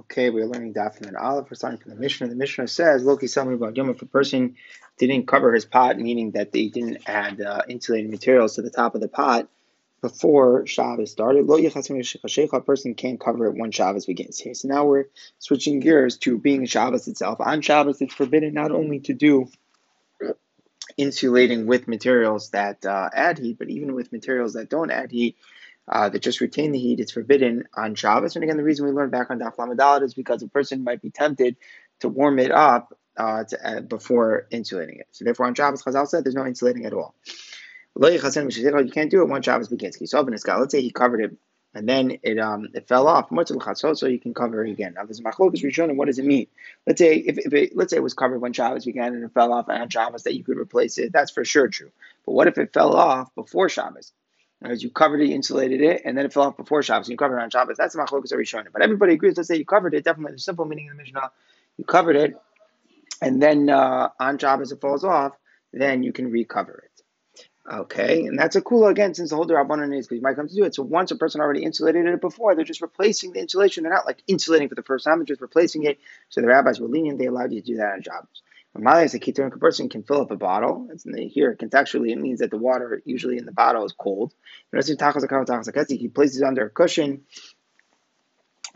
Okay, we're learning Daf Nun Aleph. We're starting from the Mishnah. The Mishnah says, Loki Sami Yom, if a person didn't cover his pot, meaning that they didn't add uh, insulating materials to the top of the pot before Shabbos started, Lo a person can't cover it when Shabbos begins. Here, so now we're switching gears to being Shabbos itself. On Shabbos, it's forbidden not only to do insulating with materials that uh, add heat, but even with materials that don't add heat uh, that just retain the heat, it's forbidden on Shabbos. And again, the reason we learned back on Daf Lamed is because a person might be tempted to warm it up uh, to, uh, before insulating it. So therefore, on Shabbos, Chazal said there's no insulating at all. You can't do it once Shabbos begins. Let's say he covered it and then it um it fell off. So you can cover it again. Now there's machlokas rishon, and what does it mean? Let's say if, if it, let's say it was covered when Shabbos began and it fell off on Shabbos that you could replace it. That's for sure true. But what if it fell off before Shabbos? As you covered it, insulated it, and then it fell off before Shabbos. And you covered it on Shabbos. That's the machlokas Rishon. But everybody agrees. Let's say you covered it. Definitely, the simple meaning of the Mishnah, you covered it, and then uh, on Shabbos it falls off. Then you can recover it. Okay, and that's a cool again since the whole Rabbanon is because you might come to do it. So once a person already insulated it before, they're just replacing the insulation. They're not like insulating for the first time; they're just replacing it. So the rabbis were lenient; they allowed you to do that on Shabbos. Mali is a ketonic person can fill up a bottle. It's in the, here contextually, it means that the water usually in the bottle is cold. He places it under a cushion,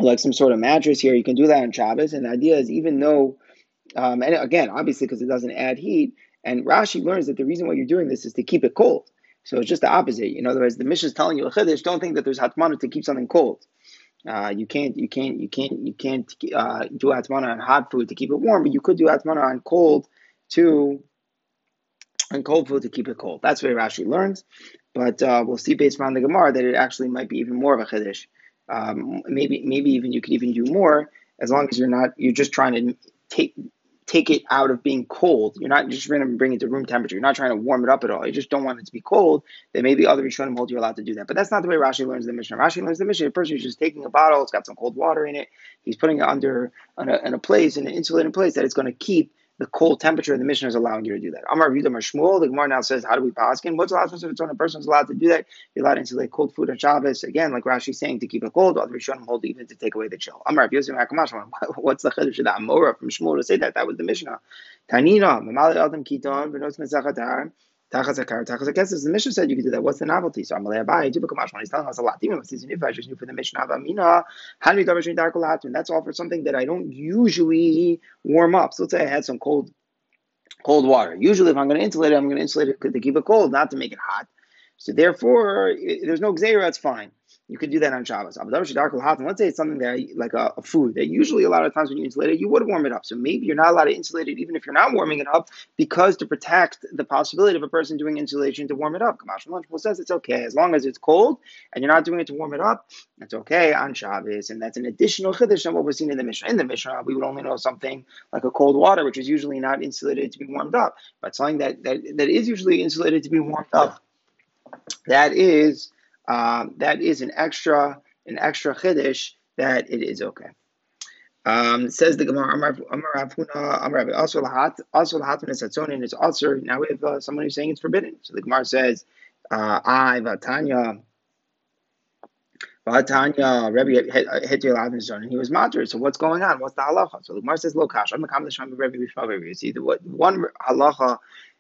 like some sort of mattress. Here, you can do that on Shabbos. And the idea is, even though, um, and again, obviously because it doesn't add heat. And Rashi learns that the reason why you're doing this is to keep it cold. So it's just the opposite. In other words, the mission is telling you. Don't think that there's hatmana to keep something cold. Uh, you can't, you can't, you can't, you can't uh, do atmana on hot food to keep it warm, but you could do atmana on cold to on cold food to keep it cold. That's where Rashi learns. But uh, we'll see based on the Gemara that it actually might be even more of a chiddush. Um, maybe, maybe even you could even do more as long as you're not, you're just trying to take take it out of being cold. You're not just going to bring it to room temperature. You're not trying to warm it up at all. You just don't want it to be cold. Then maybe other Rishonim hold you're allowed to do that. But that's not the way Rashi learns the Mishnah. Rashi learns the Mishnah. The person is just taking a bottle. It's got some cold water in it. He's putting it under in a, in a place, in an insulated place that it's going to keep the cold temperature, and the mission is allowing you to do that. Amar Yudam Shmuel, the Gemara now says, how do we paskin? What's the last if it's when a person's allowed to do that? You're allowed to insulate cold food on Shabbos. Again, like Rashi saying, to keep it cold. Other Rishonim hold even to take away the chill. Amar Yosef What's the chiddush of that Amora from Shmuel to say that? That was the Mishnah. Tanina, Mamali Adam Kiton, Venos Mezachatar. Tachazakar, Tachazakes, the Mishnah said you could do that. What's the novelty? So Amalei Abai, Jibakamash, when he's telling us a lot. Even if if I just knew for the Mishnah of Amina, Hanmi Davashin Darkalatin, that's all for something that I don't usually warm up. So let's say I had some cold cold water. Usually, if I'm going to insulate it, I'm going to insulate it to keep it cold, not to make it hot. So therefore, there's no gzera, it's fine. You could do that on Shabbos. Let's say it's something that like a, a, food that usually a lot of times when you insulate it, you would warm it up. So maybe you're not allowed to insulate it even if you're not warming it up because to protect the possibility of a person doing insulation to warm it up. Kamash Lunchable says it's okay as long as it's cold and you're not doing it to warm it up. that's okay on Shabbos, and that's an additional chiddush on what we're seeing in the Mishnah. In the Mishnah, we would only know something like a cold water, which is usually not insulated to be warmed up, but something that that, that is usually insulated to be warmed up. That is um, that is an extra an extra chiddush that it is okay. Um, says the Gemara, Amar Avuna, Amar also lahat, also lahat when it's atzonin, it's also now we have uh, someone who's saying it's forbidden. So the Gemara says, uh, I vatanya. Vatanya, Rebbe hit your life and he was moderate. So what's going on? What's the halacha? So the Gemara says, Lokash, I'm a common Rebbe Bishma See, the one halacha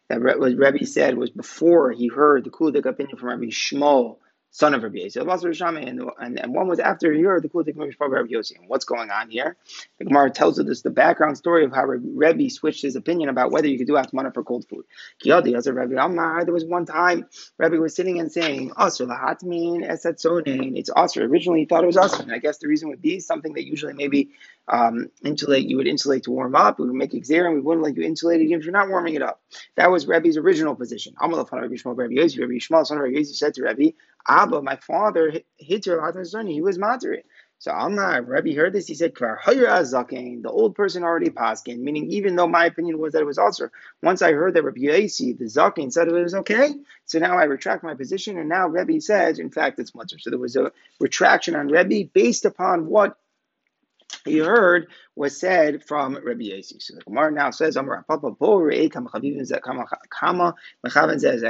that Rebbe said was before he heard the Kulik opinion from Rebbe Shmuel son of Rabbi Yosef, and, and, and one was after here, the Kulik of Rabbi Yosef. And what's going on here? The Gemara tells us this the background story of how Rabbi switched his opinion about whether you could do Atmana for cold food. Kiyadi, as a Amar, there was one time Rabbi was sitting and saying, Asr lahatmin esatzonin. It's Asr. Originally he thought it was Asr. And I guess the reason would be something that usually maybe um, insulate, you would insulate to warm up, we would make and we wouldn't let you insulate it even if you're not warming it up. That was Rebbe's original position. Amalaf Rabbi Shmuel Rabbi Yosef, Rabbi Shmuel, son of Rabbi Yosef, said to Rabbi, Abba, my father, hit your he was moderate. So Amar, Rabbi heard this, he said, the old person already paskin, meaning even though my opinion was that it was also, once I heard that Rabbi Yasi, the Zakin, said it was okay, so now I retract my position, and now Rabbi says, in fact, it's mutter. So there was a retraction on Rabbi based upon what he heard was said from Rabbi Yasi. So the Gemara now says,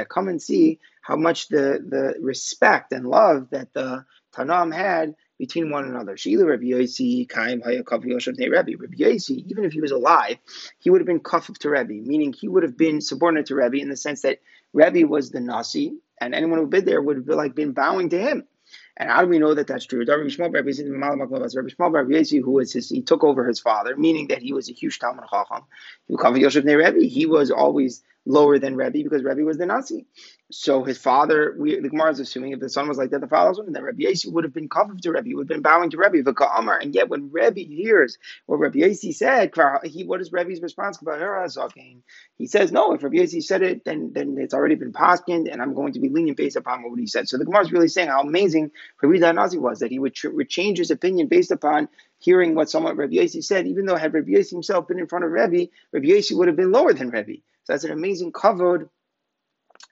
Come and see how much the, the respect and love that the Tanam had between one another. Sheila Rabbi Yossi, Kaim Rabbi. Rabbi Yossi, even if he was alive, he would have been kafif to Rabbi, meaning he would have been subordinate to Rabbi in the sense that Rabbi was the Nasi, and anyone who been there would have been like been bowing to him. And how do we know that that's true? Who was his, he took over his father, meaning that he was a huge Talmud Chacham. He was always lower than Rebbe because Rebbe was the Nasi. So his father, we, the Gemara is assuming if the son was like that, the father was, one, then Rebbe Yasi would have been covered to Rebbe, would have been bowing to Rebbe, Amar. And yet when Rebbe hears what Rebbe Yasi said, he, what is Rebbe's response He says, no, if Rebbe Yasi said it, then then it's already been paskined, and I'm going to be lenient based upon what he said. So the Gemara is really saying how amazing Rebbe Nasi was, that he would, tr- would change his opinion based upon hearing what someone Rebbe Yasi said, even though had Rebbe Yasi himself been in front of Rebbe, Rebbe Yasi would have been lower than Rebbe. So that's an amazing covered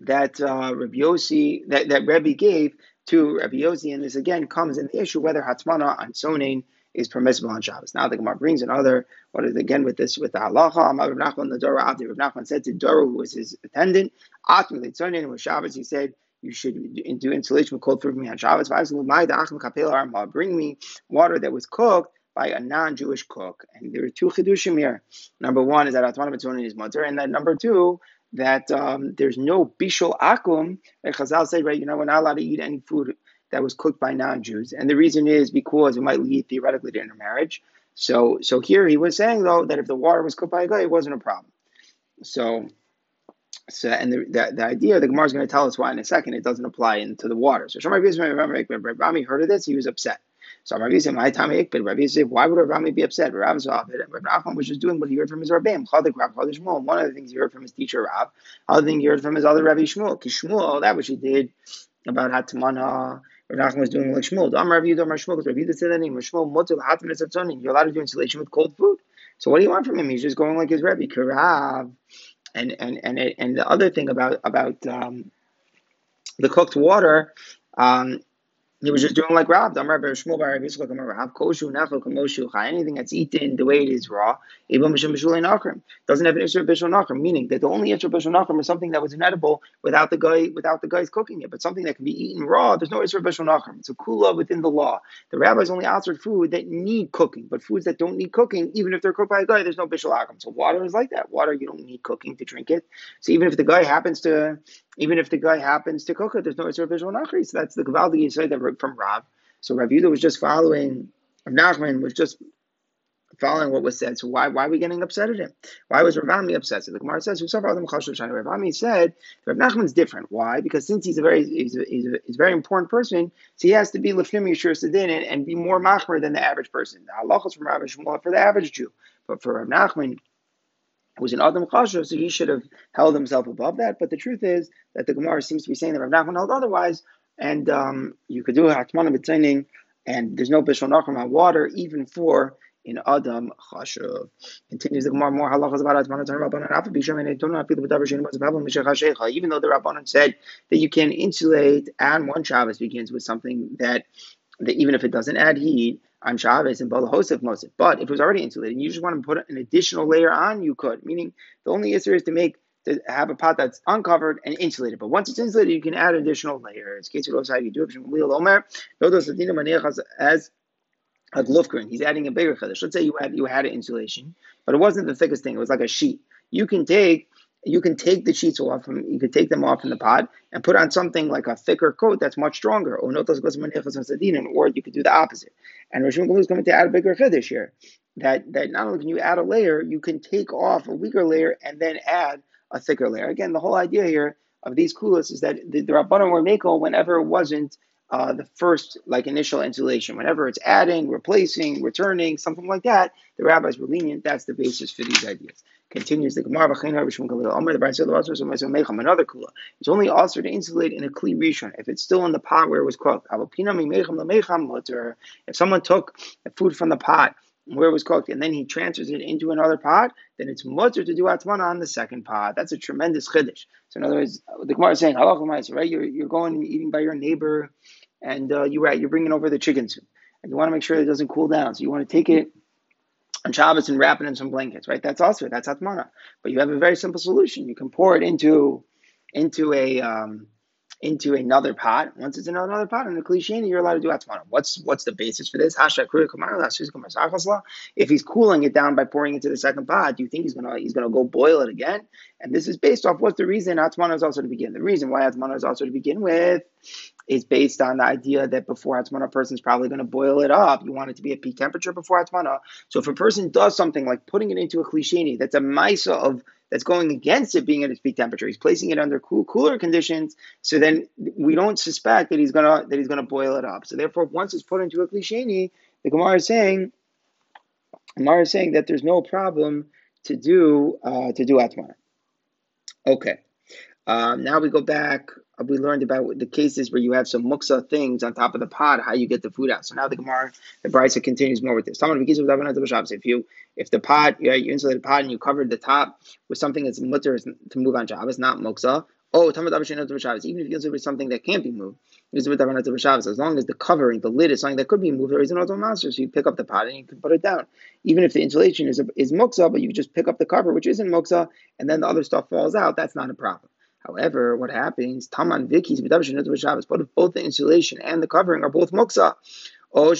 that uh, Rabbi Yossi, that, that Rebbe gave to Rabbi Yossi, and this again comes in the issue whether Hatzmana on Sonain is permissible on Shabbos. Now the Gemara brings another, what is again with this, with the halacha, Rav Nachman, the Dora Abdi, Rav Nachman said to Dora, who was his attendant, Atmi Litzonin, was Shabbos, he said, you should do insulation with cold food for me on Shabbos. The bring me water that was cooked by a non-Jewish cook. And there are two chidushim here. Number one is that Atman Mitzvah is mother, and then number two that um, there's no bishul akum. Like Chazal say, right, you know, we're not allowed to eat any food that was cooked by non-Jews, and the reason is because it might lead theoretically to intermarriage. So, so here he was saying though that if the water was cooked by a guy, it wasn't a problem. So, so and the, the, the idea the Gemara is going to tell us why in a second it doesn't apply into the water. So Shemar Rami heard of this, he was upset. So Rabbi Yisrael, my time but Rabbi Yisrael, why would Rabbi be upset? Rav it. Rabbi Nachman was just doing what he heard from his Rabbeim. Chadik Rav Chadik Shmuel. One of the things he heard from his teacher Rav. Other thing he heard from his other Rabbi Shmuel. Because Shmuel, that which he did about Hatmana. Rabbi Nachman was doing like Shmuel. Dam Rabbi Yudam Shmuel. Because Rabbi Yudam said that name. Shmuel Mutzil Hatman is You're allowed to do insulation with cold food. So what do you want from him? He's just going like his Rabbi Karav. And and and and the other thing about about um, the cooked water. Um, he was just doing like Rav. Anything that's eaten the way it is raw, doesn't have an Isra Bishul Nachrim, meaning that the only Isra Bishul Nachrim is something that was inedible without the guy without the guys cooking it. But something that can be eaten raw, there's no Isra Bishul Nachrim. It's a kula within the law. The rabbis only answered food that need cooking, but foods that don't need cooking, even if they're cooked by a guy, there's no Bishul Nachrim. So water is like that. Water, you don't need cooking to drink it. So even if the guy happens to even if the guy happens to cook it, there's no Isra Bishul Nachri. So that's the Gavaldi say that from Rav. So Rav Yudah was just following, Rav Nachman was just following what was said. So why why are we getting upset at him? Why was Ravami upset? So the Gemara says? Ravami said Rav Nachman's different. Why? Because since he's a very he's a, he's a, he's a very important person, so he has to be lefnim yishur sedin and, and be more machmer than the average person. The halachas from Rav Shmuel for the average Jew, but for Rav Nachman, was an Adam Chashav, so he should have held himself above that. But the truth is that the Gemara seems to be saying that Rav Nachman held otherwise, and um, you could do a Hatmana B'tzaining, and there's no Bishul Nachman on water, even for in Adam Chashav. Continues the Gemara more halachas about Hatmana Bisham, and don't the Davar Shein was problem Even though the Rabbanan said that you can insulate, and one Shabbos begins with something that that even if it doesn't add heat, on Shabbos and Bala Hosef Mosef. But if it was already insulated and you just want to put an additional layer on, you could. Meaning the only issue is to make to have a pot that's uncovered and insulated. But once it's insulated, you can add additional layers. In case you you do it as a glufgrin. He's adding a bigger chiddush. Let's say you had you had an insulation, but it wasn't the thickest thing. It was like a sheet. You can take you can take the sheets off from you can take them off from the pot and put on something like a thicker coat that's much stronger. Or you could do the opposite. And Rosh is coming to add a bigger chiddush here. That that not only can you add a layer, you can take off a weaker layer and then add a thicker layer. Again, the whole idea here of these kulas is that the, the Rabbanon were makel whenever it wasn't uh, the first like initial insulation. Whenever it's adding, replacing, returning, something like that, the rabbis were lenient. That's the basis for these ideas. Continues the Gemara Another kula. It's only also to insulate in a kli rishon if it's still in the pot where it was cooked. If someone took food from the pot where it was cooked, and then he transfers it into another pot, then it's mutter to do atmana on the second pot. That's a tremendous chiddush. So in other words, the Gemara is saying, right? You're, you're going and eating by your neighbor, and uh, you're you're bringing over the chicken soup, and you want to make sure it doesn't cool down. So you want to take it on Shabbos and wrap it in some blankets, right? That's also that's atmana. But you have a very simple solution. You can pour it into into a um, into another pot. Once it's in another pot in the klisheni, you're allowed to do atmana. What's what's the basis for this? If he's cooling it down by pouring into the second pot, do you think he's gonna he's gonna go boil it again? And this is based off what's the reason atmana is also to begin. The reason why atmana is also to begin with is based on the idea that before Hatmana, a person is probably going to boil it up. You want it to be at peak temperature before Hatmana. So if a person does something like putting it into a klisheni, that's a maisa of that's going against it being at its peak temperature. He's placing it under cool, cooler conditions. So then we don't suspect that he's gonna that he's gonna boil it up. So therefore, once it's put into a klisheni, the Gemara is saying, Gemara is saying that there's no problem to do uh, to do atmana. Okay. Um, now we go back Uh, we learned about the cases where you have some muksa things on top of the pot, how you get the food out. So now the Gemara, the Brisa continues more with this. If you if the pot, you, you insulate the pot and you covered the top with something that's mutter to move on Shabbos, not muksa. Oh, even if you insulate with something that can't be moved, as long as the covering, the lid is something that could be moved, or is an auto master, so you pick up the pot and you can put it down. Even if the insulation is is muksa, but you just pick up the cover, which isn't muksa, and then the other stuff falls out, that's not a problem. However, what happens? Taman vikis Shabbos. But if both the insulation and the covering are both muksa, oh, or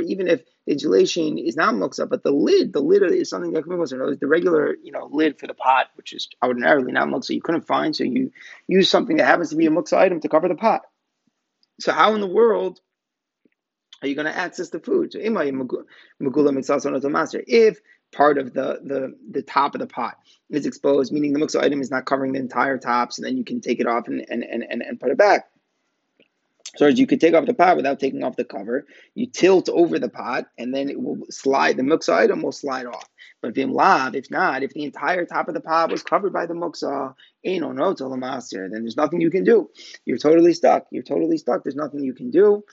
even if the insulation is not muksa, but the lid, the lid is something that can be muksa. The regular, you know, lid for the pot, which is ordinarily not muksa, you couldn't find, so you use something that happens to be a muksa item to cover the pot. So how in the world are you going to access the food? So if part of the, the, the top of the pot is exposed, meaning the muksa item is not covering the entire top, so then you can take it off and, and, and, and put it back. So as you could take off the pot without taking off the cover, you tilt over the pot and then it will slide, the muksa item will slide off. But if lav, if not, if the entire top of the pot was covered by the muksa, no no then there's nothing you can do. You're totally stuck. You're totally stuck. There's nothing you can do.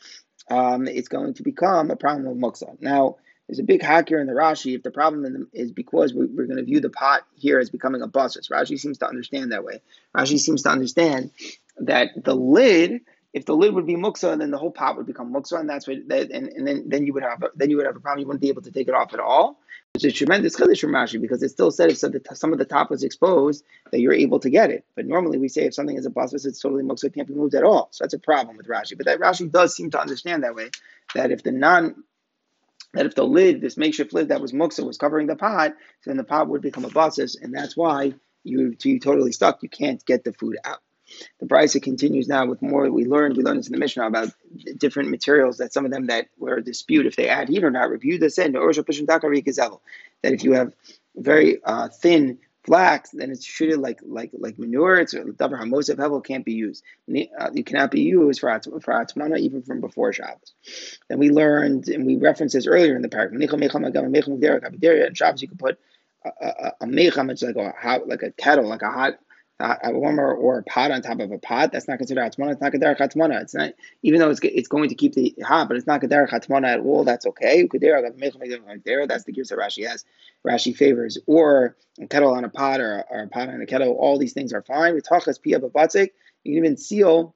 Um, it's going to become a problem of muksa. Now, there's a big hack here in the Rashi. If the problem is because we, are going to view the pot here as becoming a busus, Rashi seems to understand that way. Rashi seems to understand that the lid, if the lid would be muksa, then the whole pot would become muksa, and that's what, that, and, and then then you would have a, then you would have a problem. You wouldn't be able to take it off at all. It's a tremendous chiddush from Rashi because it still said if some of the top was exposed that you're able to get it. But normally we say if something is a busus, it's totally muksa, it can't be moved at all. So that's a problem with Rashi. But that Rashi does seem to understand that way that if the non that if the lid, this makeshift lid that was muksa, was covering the pot, then the pot would become a basis, and that's why you you totally stuck. You can't get the food out. The Brisa continues now with more. We learned we learned this in the Mishnah about different materials that some of them that were a dispute if they add heat or not. Review this in that if you have very uh, thin flax, then it's treated like like like manure. It's davar hamosev hevel can't be used. Uh, it cannot be used for for atmana even from before Shabbos. Then we learned and we referenced this earlier in the parak. And Shabbos you could put a, a, a mecham, it's like a hot, like a kettle, like a hot a warmer or a pot on top of a pot, that's not considered hatmana. It's not kederach hatmana. It's not, even though it's it's going to keep the hot, but it's not kederach hatmana at all. That's okay. That's the gears that Rashi has. Rashi favors or a kettle on a pot or, or a pot on a kettle. All these things are fine. With tachas pia batzik, you can even seal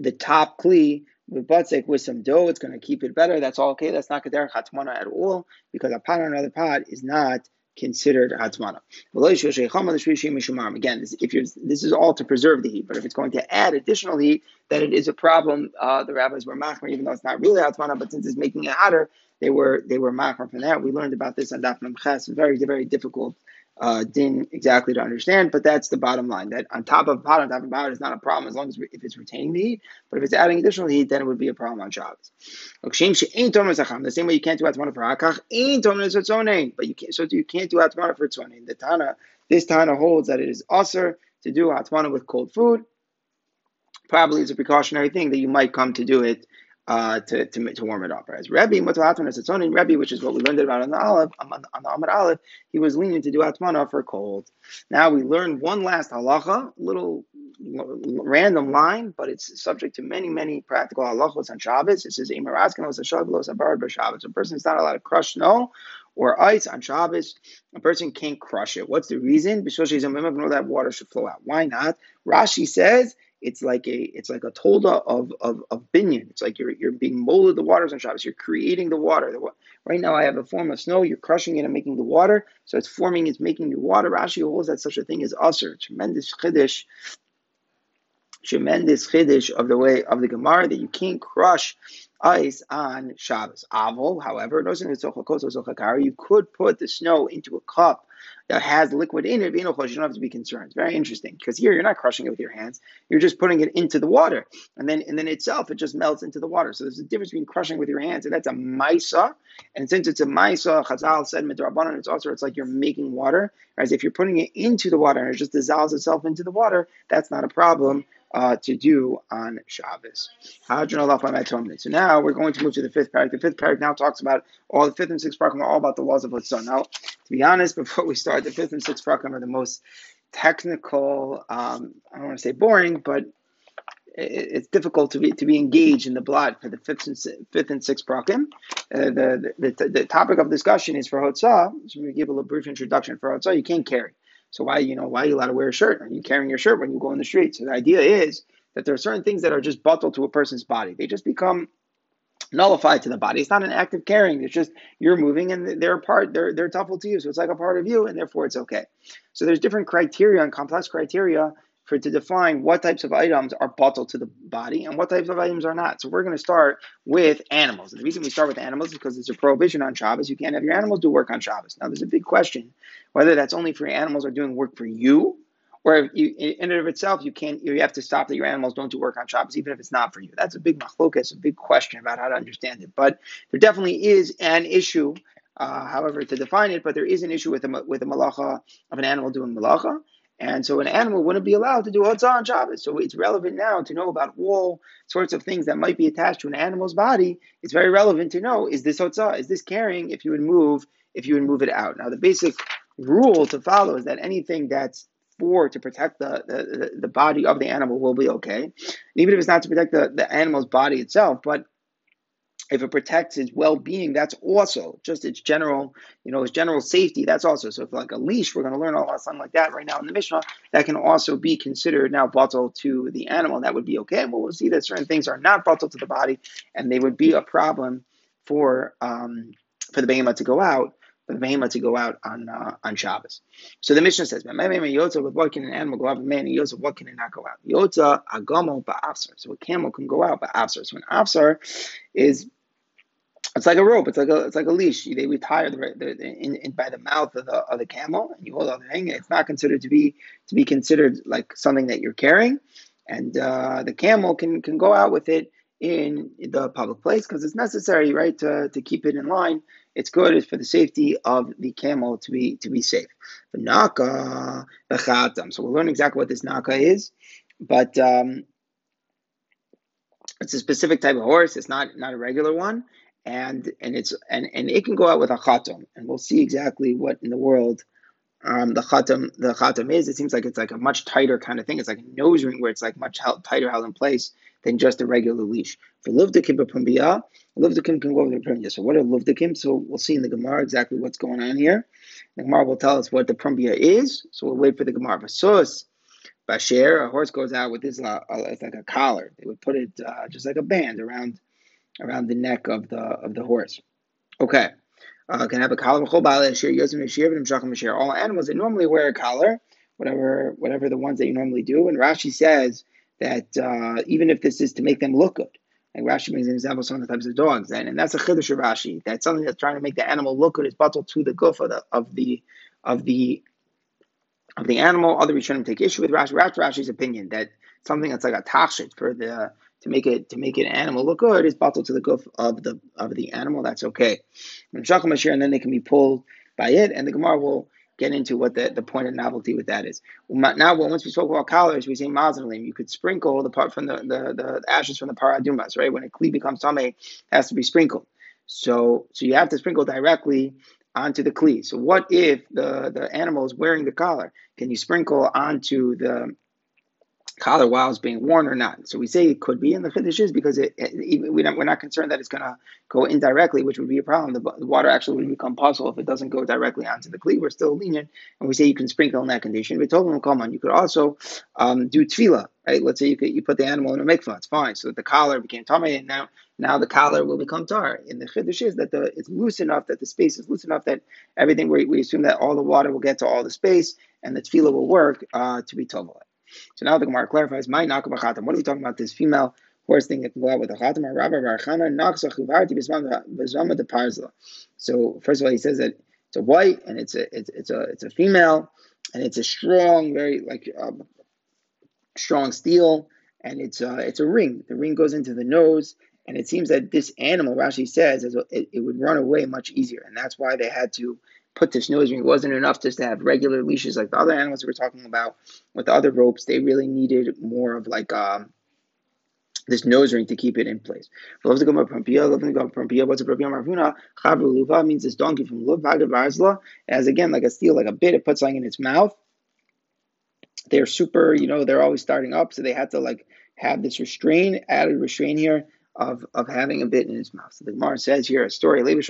the top kli with batzik with some dough. It's going to keep it better. That's all okay. That's not kederach hatmana at all because a pot on another pot is not considered hatmana. Again, this, if you're, this is all to preserve the heat, but if it's going to add additional heat, then it is a problem. Uh, the rabbis were machmer, even though it's not really hatmana, but since it's making it hotter, they were they were machmer from that. We learned about this on Daf Ches. Very very difficult uh, din exactly to understand, but that's the bottom line. That on top of pot, on top of pot is not a problem as long as if it's retaining the heat. But if it's adding additional heat, then it would be a problem on Shabbos. The same way you can't do atmana for hakach, but you can't. So you can't do atmana for tzonein. The Tana, this Tana holds that it is usher to do atmana with cold food. Probably it's a precautionary thing that you might come to do it uh, to, to, to warm it up. As Rebbe, own Rebbe, which is what we learned about on the Aleph, on, the Amud Aleph, he was lenient to do Atmana for cold. Now we learn one last halacha, little random line, but it's subject to many, many practical halachos on Shabbos. It says, A person is not allowed to crush snow or ice on Shabbos. A person can't crush it. What's the reason? Because know that water should flow out. Why not? Rashi says it's like a it's like a tolda of of, of binyan. It's like you're you're being molded the waters on Shabbos. You're creating the water. The, right now I have a form of snow. You're crushing it and making the water. So it's forming. It's making the water. Rashi holds that such a thing is usher. Tremendous chiddush tremendous chiddush of the way of the Gemara that you can't crush ice on Shabbos. Avol, however, you could put the snow into a cup that has liquid in it, you don't have to be concerned. Very interesting because here you're not crushing it with your hands; you're just putting it into the water, and then and then itself it just melts into the water. So there's a difference between crushing with your hands, and that's a maisa. And since it's a maisa, Chazal said it's also it's like you're making water. Whereas if you're putting it into the water and it just dissolves itself into the water, that's not a problem uh, to do on Shabbos. So now we're going to move to the fifth parak. The fifth parak now talks about all the fifth and sixth parak are all about the laws of Hutzah. Now, to be honest, before we start, the fifth and sixth parak are the most technical. Um, I don't want to say boring, but it's difficult to be to be engaged in the blood for the fifth and fifth and sixth prakim. Uh, the, the, the, the topic of discussion is for hotzah. So we give a little brief introduction for hotzah. You can't carry. So why, you know, why are you allowed to wear a shirt? Are you carrying your shirt when you go in the street? So the idea is that there are certain things that are just bottled to a person's body. They just become nullified to the body. It's not an act of carrying. It's just you're moving and they're a part, they're they're tuffle to you. So it's like a part of you and therefore it's okay. So there's different criteria and complex criteria for to define what types of items are bottled to the body and what types of items are not. So we're going to start with animals. And the reason we start with animals is because there's a prohibition on Shabbos. You can't have your animals do work on Shabbos. Now there's a big question whether that's only for your animals are doing work for you, or you, in and of itself you can't you have to stop that your animals don't do work on Shabbos even if it's not for you. That's a big machlokas, a big question about how to understand it. But there definitely is an issue. Uh, however, to define it, but there is an issue with the with the malacha of an animal doing malacha, and so an animal wouldn't be allowed to do hotzah on Shabbos. So it's relevant now to know about all sorts of things that might be attached to an animal's body. It's very relevant to know, is this hotzah? Is this carrying if you would move, if you would move it out? Now the basic rule to follow is that anything that's for to protect the, the, the body of the animal will be okay. even if it's not to protect the, the animal's body itself, but if it protects its well-being, that's also just its general, you know, its general safety. That's also so. If like a leash, we're going to learn a lot something like that right now in the Mishnah. That can also be considered now bottle to the animal, that would be okay. But we'll see that certain things are not bottle to the body, and they would be a problem for um, for the behemoth to go out for the behemoth to go out on uh, on Shabbos. So the Mishnah says, with what can an animal go out? Man, Yotza, what can it not go out? Yotza agamo ba'afsar. So a camel can go out ba'afsar. So an afsar is it's like a rope. It's like a it's like a leash. They tie the, the in, in, by the mouth of the of the camel, and you hold on the hang. It's not considered to be to be considered like something that you're carrying, and uh, the camel can can go out with it in the public place because it's necessary, right, to, to keep it in line. It's good it's for the safety of the camel to be to be safe. The naka, the chatam. So we'll learn exactly what this naka is, but um, it's a specific type of horse. It's not not a regular one and and it's and and it can go out with a khatam, and we'll see exactly what in the world um, the khatam the khatam is. It seems like it's like a much tighter kind of thing. It's like a nose ring where it's like much tighter held in place than just a regular leash. For livdakim b'pumbiyah, livdakim can go over the pumbiyah. So what are livdakim? So we'll see in the Gemara exactly what's going on here. The Gemara will tell us what the pumbiyah is. So we'll wait for the Gemara. Vasus. Bashir, a horse goes out with this, uh, it's like a collar. They would put it uh, just like a band around around the neck of the of the horse. Okay. Uh, can have a collar. All animals they normally wear a collar, whatever whatever the ones that you normally do. And Rashi says that uh, even if this is to make them look good, like Rashi brings an example of some of the types of dogs, and, and that's a chiddush of Rashi. That's something that's trying to make the animal look good. It's bottled to the goof of the of the of the of the animal. Other Rishonim take issue with Rashi. Rashi's opinion that something that's like a tachshit for the to make it to make an animal look good is bottled to the goof of the of the animal. That's okay. And then they can be pulled by it, and the Gemara will get into what the, the point of novelty with that is. Now, once we spoke about collars, we say mazalim. You could sprinkle the part from the, the, the ashes from the paradumas, right? When a kli becomes tame, it has to be sprinkled. So so you have to sprinkle directly onto the kli. So what if the, the animal is wearing the collar? Can you sprinkle onto the collar while it's being worn or not. So we say it could be, in the Chiddush is because it, it, we're, not, we're not concerned that it's going to go indirectly, which would be a problem. The, the, water actually would become puzzle if it doesn't go directly onto the cleat. We're still lenient, and we say you can sprinkle in that condition. We told them, come on, you could also um, do tevilah, right? Let's say you could, you put the animal in a mikvah, it's fine. So the collar became tummy, and now now the collar will become tar. And the chiddush is that the it's loose enough that the space is loose enough that everything we, we assume that all the water will get to all the space, and the tevilah will work uh, to be tovah. So now the Gemara clarifies, my nakabachatam. What are we talking about? This female horse thing that can go out with a chatam. Rabbi Barachana naksa chuvarti bezama de parzla. So first of all, he says that it's a white and it's a it's, it's a it's a female and it's a strong, very like um, strong steel, and it's uh, it's a ring. The ring goes into the nose, and it seems that this animal, Rashi says, it, it would run away much easier, and that's why they had to put this nose ring. It wasn't enough just to have regular leashes like the other animals we were talking about with the other ropes. They really needed more of like um, this nose ring to keep it in place. Means this donkey from as again like a steel, like a bit. It puts something in its mouth. They're super, you know, they're always starting up, so they had to like have this restraint, added restraint here of, of having a bit in his mouth. So the Gemara says here a story. Levi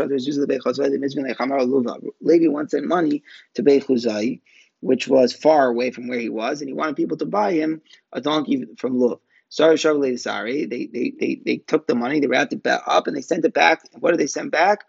once sent money to Beit Chuzai, which was far away from where he was, and he wanted people to buy him a donkey from Luv. Sorry, sorry. They, they, they, they took the money, they wrapped it up, and they sent it back. What did they send back?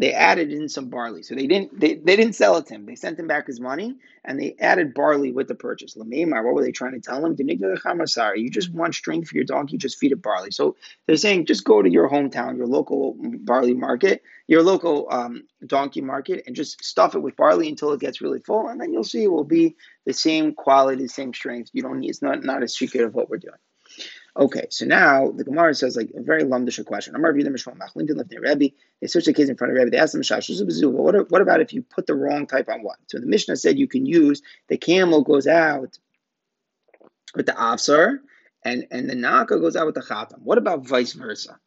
They added in some barley. So they didn't they, they didn't sell it to him. They sent him back his money and they added barley with the purchase. Lamemar, what were they trying to tell him? You just want strength for your donkey, just feed it barley. So they're saying just go to your hometown, your local barley market, your local um, donkey market, and just stuff it with barley until it gets really full, and then you'll see it will be the same quality, the same strength. You don't need it's not not a secret of what we're doing. Okay, so now the Gemara says like a very lumdish question. I'm reviewing the Mishmah Machlin left near Rebbe. They switched the case in front of Rebbe. They ask him, well, what, what about if you put the wrong type on what? So the Mishnah said you can use the camel goes out with the Afsar and, and the Naka goes out with the Khatam. What about vice versa?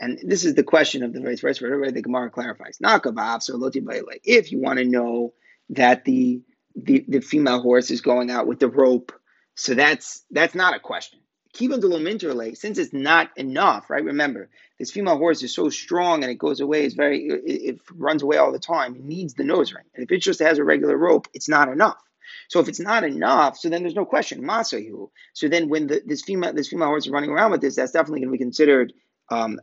And this is the question of the vice versa. Where the Gemara clarifies. Naka Afsar Loti Like if you want to know that the, the the female horse is going out with the rope, so that's that's not a question Kivan de since it's not enough, right? Remember, this female horse is so strong and it goes away, it's very, it, it runs away all the time. It needs the nose ring. And if it just has a regular rope, it's not enough. So if it's not enough, so then there's no question, masayu. So then when the, this female this female horse is running around with this, that's definitely going to be considered um,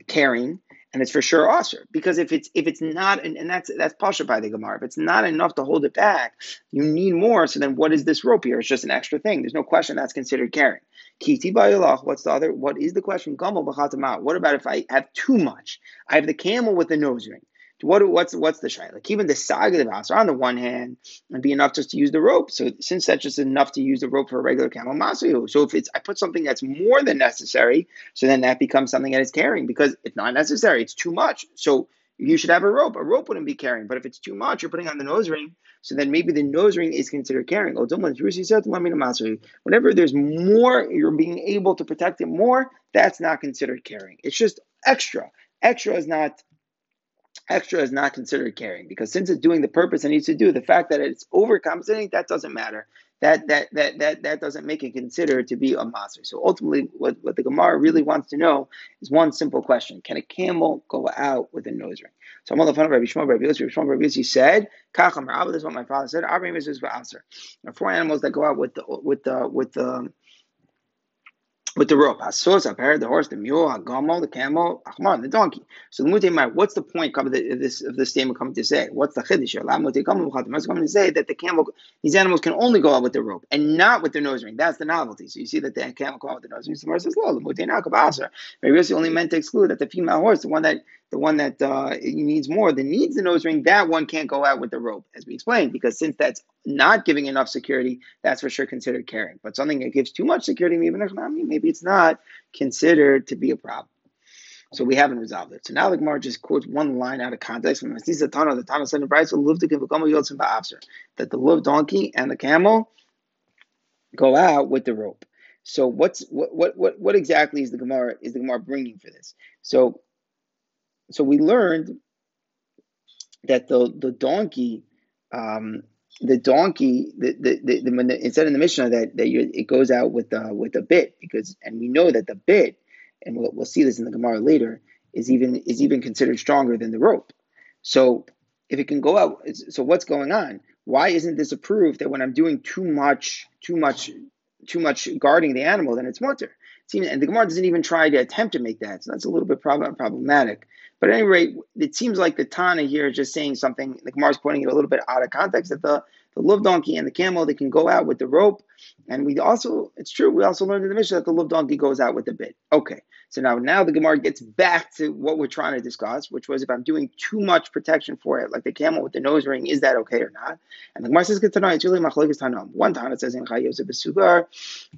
and it's for sure aser. Because if it's if it's not, and, and that's that's pasha by the Gemara. If it's not enough to hold it back, you need more. So then what is this rope here? It's just an extra thing. There's no question that's considered carrying. Kiti bayilach. What's the other? What is the question? Gamal. What about if I have too much? I have the camel with the nose ring. What, what's what's the shaila? Like even the saga of the on the one hand, it'd be enough just to use the rope. So since that's just enough to use the rope for a regular camel masayu. So if it's I put something that's more than necessary, so then that becomes something that is carrying because it's not necessary. It's too much. So you should have a rope. A rope wouldn't be carrying. But if it's too much, you're putting on the nose ring. So then maybe the nose ring is considered carrying. Oh, Whenever there's more, you're being able to protect it more, that's not considered carrying. It's just extra. Extra is not extra is not considered carrying because since it's doing the purpose it needs to do, the fact that it's overcompensating, that doesn't matter. That that that that that doesn't make it considered to be a master. So ultimately, what, what the Gemara really wants to know is one simple question: Can a camel go out with a nose ring? So I'm on the phone of Rabbi Shmuel, Rabbi Yossi, Rabbi Shmuel, Rabbi Yossi said, "Kacham This is what my father said. Abraham is are four animals that go out with the with the with the with the rope. Hasos, Aper, the horse, the mule, Hagamo, the camel, ah, Achman, the donkey. So the what's the point of this of this statement coming to say? What's the chiddush? What's coming to say that the camel, these animals can only go out with the rope and not with the nose ring. That's the novelty. So you see that the camel go out with the nose ring. The verse says, "Lo, it's only meant to exclude that the female horse, the one that the one that uh, needs more, that needs the nose ring, that one can't go out with the rope, as we explained, because since that's not giving enough security, that's for sure considered carrying. But something that gives too much security, maybe it's not considered to be a problem. So we haven't resolved it. So now the Gemara just quotes one line out of context from the Tana. The Tana said in Bryce, that the love donkey and the camel go out with the rope. So what's what what what what exactly is the Gemara is the Gemara bringing for this? So so we learned that the the donkey, um, the donkey, the, the, the, the, the instead in the Mishnah that, that it goes out with the with a bit because and we know that the bit, and we'll, we'll see this in the Gemara later, is even is even considered stronger than the rope. So if it can go out, so what's going on? Why isn't this approved that when I'm doing too much, too much, too much guarding the animal, then it's mutter? And the Gemara doesn't even try to attempt to make that, so that's a little bit problem, problematic. But at any rate, it seems like the Tana here is just saying something. The Gemara is pointing it a little bit out of context that the the love donkey and the camel, they can go out with the rope. And we also, it's true, we also learned in the Mishnah that the love donkey goes out with the bit. Okay, so now now the Gemara gets back to what we're trying to discuss, which was if I'm doing too much protection for it, like the camel with the nose ring, is that okay or not? And the Gemara says, it's really machlokes tanam. One time it says in Chayos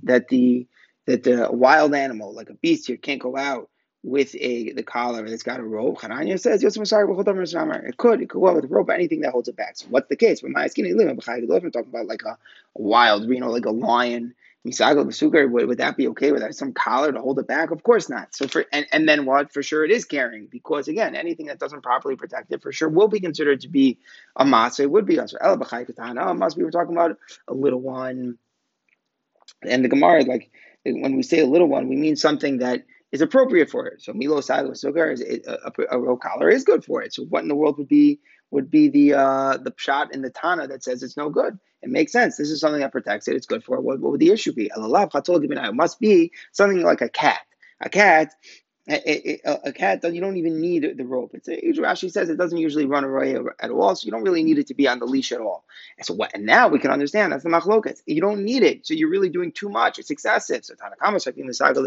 that the that the wild animal, like a beast here, can't go out with a the collar that's got a rope. Hananya says, it could, it could out with a rope, anything that holds it back. So what's the case? We're talking about like a, wild, know, like a lion. Misago Basukar, would, would that be okay without some collar to hold it back? Of course not. So for and, and then what? For sure it is carrying, because again, anything that doesn't properly protect it for sure will be considered to be a masa. It would be also El Katana. Oh, must be we're talking about a little one. And the Gemara, like when we say a little one, we mean something that is appropriate for it. So Milo Silo Sugar is a, a, a collar is good for it. So what in the world would be would be the uh, the shot in the Tana that says it's no good? It makes sense. This is something that protects it. It's good for it. What, what would the issue be? It must be something like a cat. A cat a, a, a, cat you don't even need the rope. It's Rashi says it doesn't usually run away at all, so you don't really need it to be on the leash at all. And so what? And now we can understand that's the machlokas. You don't need it, so you're really doing too much. It's excessive. So Tanakama checking the saga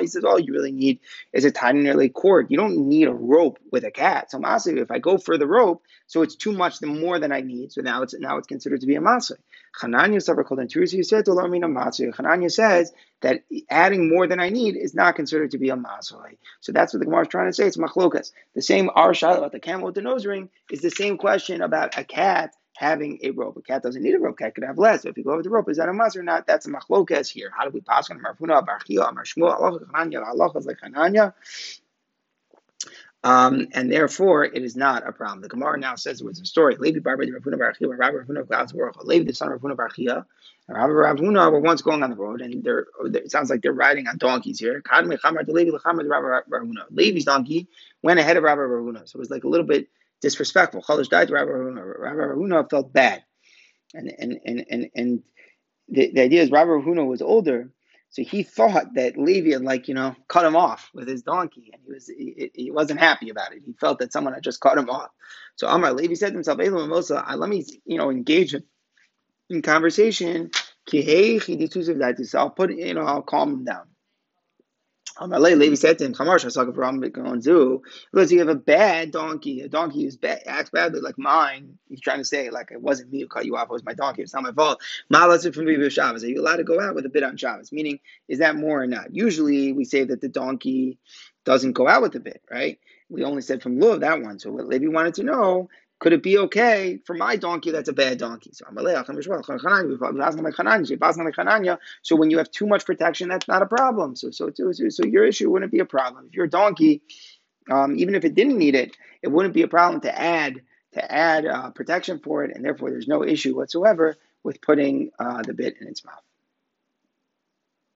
he says all you really need is a tiny nearly cord. You don't need a rope with a cat. So Masay, if I go for the rope, so it's too much, the more than I need. So now it's now it's considered to be a masay. Chananya suffer called you said to Chananya says that adding more than I need is not considered to be a masoi. So that's what the Gemara is trying to say. It's machlokas. The same arshal about the camel with the nose ring is the same question about a cat having a rope. A cat doesn't need a rope. Cat could have less. So if you go over the rope, is that a mas or not? That's a machlokas here. How do we pass on Marfuna, Barchia, Amar Shmuel, Allah, Chananya, Allah is like Hananya. Um, and therefore, it is not a problem. The Gemara now says it was a story. Levi Barba de Rafuna Barchia, Rabbi Rafuna Klaus Baruch. Levi, the son of Rafuna Barchia, and Rabbi Ravuna were once going on the road, and they're, it sounds like they're riding on donkeys here. Levi's donkey went ahead of Rabbi Ravuna, so it was like a little bit disrespectful. Chalash died to Rabbi Ravuna. Rabbi Ravuna felt bad, and and and and, and the, the idea is Rabbi Ravuna was older, so he thought that Levi had, like, you know, cut him off with his donkey, and he was he, he wasn't happy about it. He felt that someone had just cut him off. So Amar Levi said to himself, let me, you know, engage him in conversation. I'll put, you know, I'll calm him down. Levi said to him, don't do because you have a bad donkey, a donkey who's bad, acts badly like mine. He's trying to say, like, it wasn't me who cut you off, it was my donkey. It's not my fault. from Shabbos. Are you allowed to go out with a bit on Shabbos? Meaning, is that more or not? Usually we say that the donkey doesn't go out with a bit, right? We only said from Lulav that one. So what Levi wanted to know could it be okay for my donkey that's a bad donkey? So so when you have too much protection, that's not a problem. So so so, so your issue wouldn't be a problem. If your donkey, um, even if it didn't need it, it wouldn't be a problem to add to add uh, protection for it, and therefore there's no issue whatsoever with putting uh, the bit in its mouth.